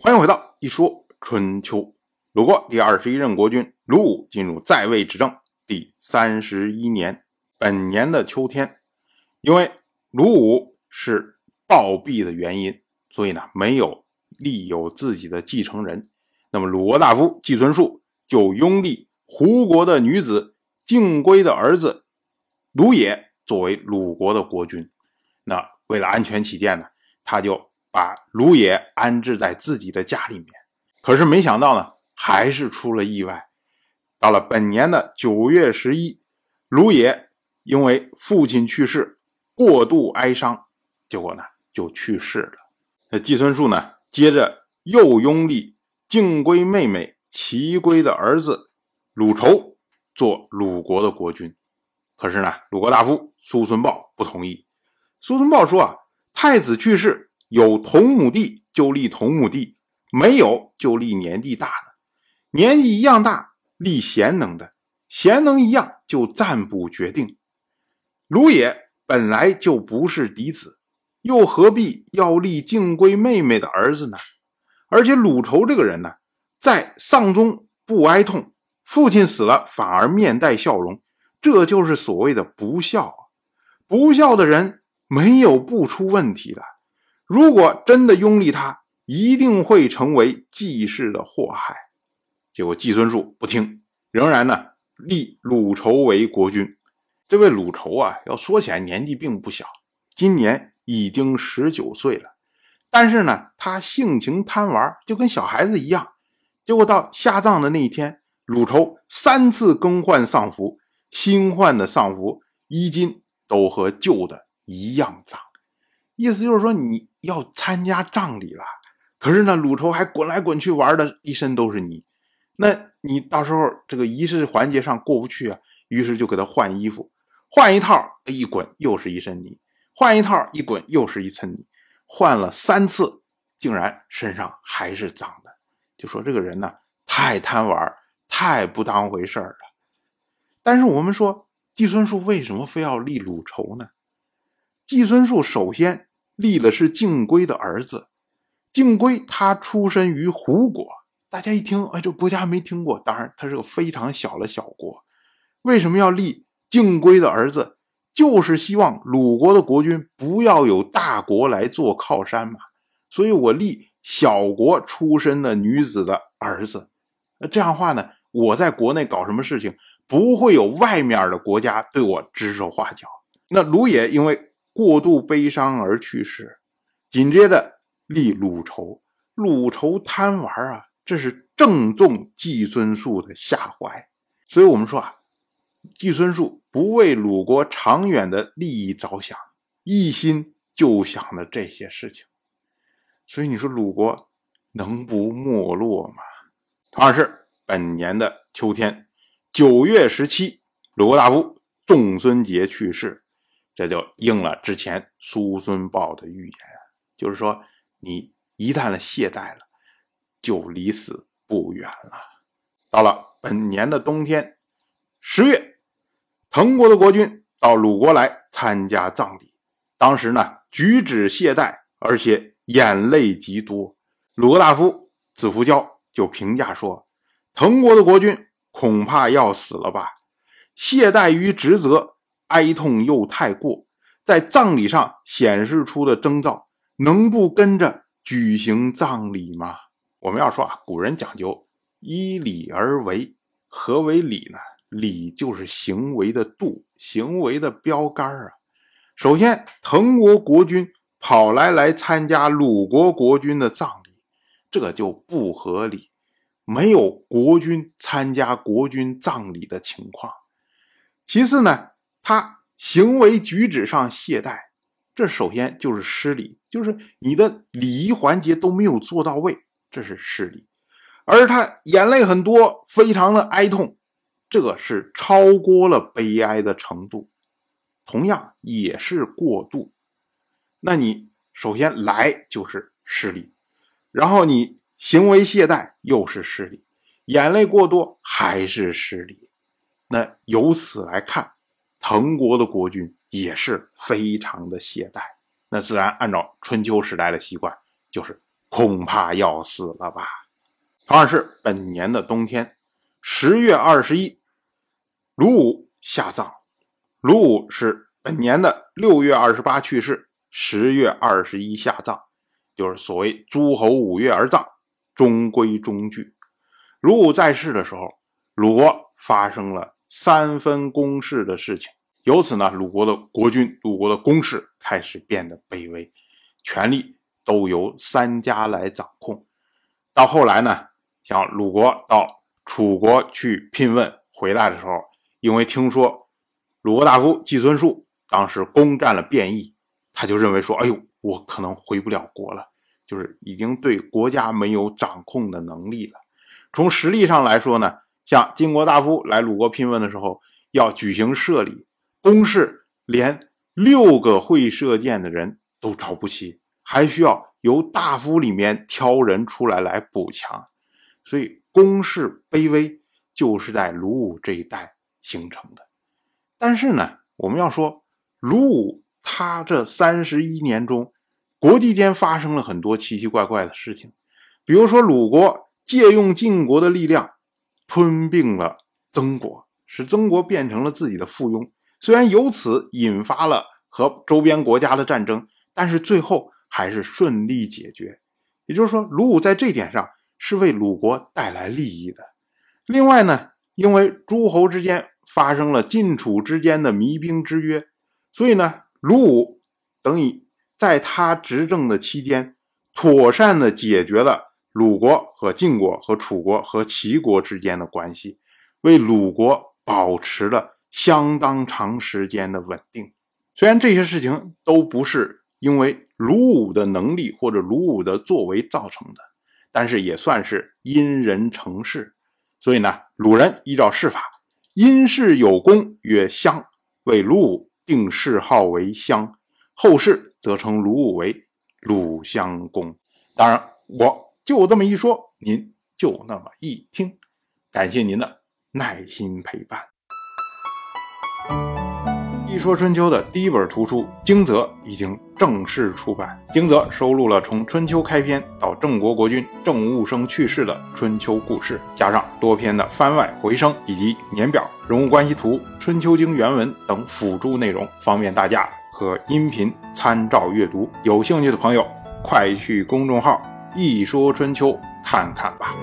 欢迎回到一说春秋。鲁国第二十一任国君鲁武进入在位执政第三十一年，本年的秋天，因为鲁武是暴毙的原因，所以呢没有立有自己的继承人。那么鲁国大夫季孙树就拥立胡国的女子敬归的儿子鲁野作为鲁国的国君。那为了安全起见呢，他就把鲁野安置在自己的家里面。可是没想到呢，还是出了意外。到了本年的九月十一，鲁野因为父亲去世，过度哀伤，结果呢就去世了。那季孙树呢，接着又拥立。敬归妹妹齐归的儿子鲁仇做鲁国的国君，可是呢，鲁国大夫苏孙豹不同意。苏孙豹说：“啊，太子去世，有同母弟就立同母弟，没有就立年纪大的，年纪一样大立贤能的，贤能一样就暂不决定。鲁也本来就不是嫡子，又何必要立敬归妹妹的儿子呢？”而且鲁仇这个人呢，在丧中不哀痛，父亲死了反而面带笑容，这就是所谓的不孝。不孝的人没有不出问题的。如果真的拥立他，一定会成为季氏的祸害。结果季孙树不听，仍然呢立鲁仇为国君。这位鲁仇啊，要说起来年纪并不小，今年已经十九岁了。但是呢，他性情贪玩，就跟小孩子一样。结果到下葬的那一天，鲁仇三次更换丧服，新换的丧服衣襟都和旧的一样脏。意思就是说，你要参加葬礼了，可是呢，鲁仇还滚来滚去玩的一身都是泥。那你到时候这个仪式环节上过不去啊，于是就给他换衣服，换一套一滚又是一身泥，换一套一滚又是一层泥。换了三次，竟然身上还是脏的，就说这个人呢太贪玩，太不当回事儿了。但是我们说季孙树为什么非要立鲁仇呢？季孙树首先立的是敬归的儿子，敬归他出身于胡国，大家一听，哎，这国家没听过。当然，他是个非常小的小国，为什么要立敬归的儿子？就是希望鲁国的国君不要有大国来做靠山嘛，所以我立小国出身的女子的儿子，那这样的话呢，我在国内搞什么事情，不会有外面的国家对我指手画脚。那鲁也因为过度悲伤而去世，紧接着立鲁仇，鲁仇贪玩啊，这是正中季孙树的下怀，所以我们说啊。季孙树不为鲁国长远的利益着想，一心就想着这些事情，所以你说鲁国能不没落吗？同样是本年的秋天，九月十七，鲁国大夫仲孙杰去世，这就应了之前苏孙豹的预言，就是说你一旦了懈怠了，就离死不远了。到了本年的冬天。十月，滕国的国君到鲁国来参加葬礼。当时呢，举止懈怠，而且眼泪极多。鲁国大夫子服交就评价说：“滕国的国君恐怕要死了吧？懈怠于职责，哀痛又太过，在葬礼上显示出的征兆，能不跟着举行葬礼吗？”我们要说啊，古人讲究依礼而为，何为礼呢？礼就是行为的度，行为的标杆啊。首先，滕国国君跑来来参加鲁国国君的葬礼，这就不合理，没有国君参加国君葬礼的情况。其次呢，他行为举止上懈怠，这首先就是失礼，就是你的礼仪环节都没有做到位，这是失礼。而他眼泪很多，非常的哀痛。这个是超过了悲哀的程度，同样也是过度。那你首先来就是失礼，然后你行为懈怠又是失礼，眼泪过多还是失礼。那由此来看，滕国的国君也是非常的懈怠。那自然按照春秋时代的习惯，就是恐怕要死了吧。同样是本年的冬天，十月二十一，鲁武下葬。鲁武是本年的六月二十八去世，十月二十一下葬，就是所谓诸侯五月而葬，中规中矩。鲁武在世的时候，鲁国发生了三分公室的事情，由此呢，鲁国的国君、鲁国的公室开始变得卑微，权力都由三家来掌控。到后来呢？像鲁国到楚国去聘问回来的时候，因为听说鲁国大夫季孙树当时攻占了汴邑，他就认为说：“哎呦，我可能回不了国了，就是已经对国家没有掌控的能力了。”从实力上来说呢，像晋国大夫来鲁国聘问的时候，要举行社礼，公事连六个会射箭的人都找不齐，还需要由大夫里面挑人出来来补强。所以，公室卑微就是在鲁武这一代形成的。但是呢，我们要说，鲁武他这三十一年中，国际间发生了很多奇奇怪怪的事情。比如说，鲁国借用晋国的力量，吞并了曾国，使曾国变成了自己的附庸。虽然由此引发了和周边国家的战争，但是最后还是顺利解决。也就是说，鲁武在这点上。是为鲁国带来利益的。另外呢，因为诸侯之间发生了晋楚之间的弭兵之约，所以呢，鲁武等于在他执政的期间，妥善的解决了鲁国和晋国和楚国和齐国之间的关系，为鲁国保持了相当长时间的稳定。虽然这些事情都不是因为鲁武的能力或者鲁武的作为造成的。但是也算是因人成事，所以呢，鲁人依照谥法，因事有功曰襄，为鲁武定谥号为襄，后世则称鲁武为鲁襄公。当然，我就这么一说，您就那么一听，感谢您的耐心陪伴。《一说春秋》的第一本图书《惊泽》已经正式出版，《惊泽》收录了从春秋开篇到郑国国君郑务生去世的春秋故事，加上多篇的番外回声以及年表、人物关系图、春秋经原文等辅助内容，方便大家和音频参照阅读。有兴趣的朋友，快去公众号《一说春秋》看看吧。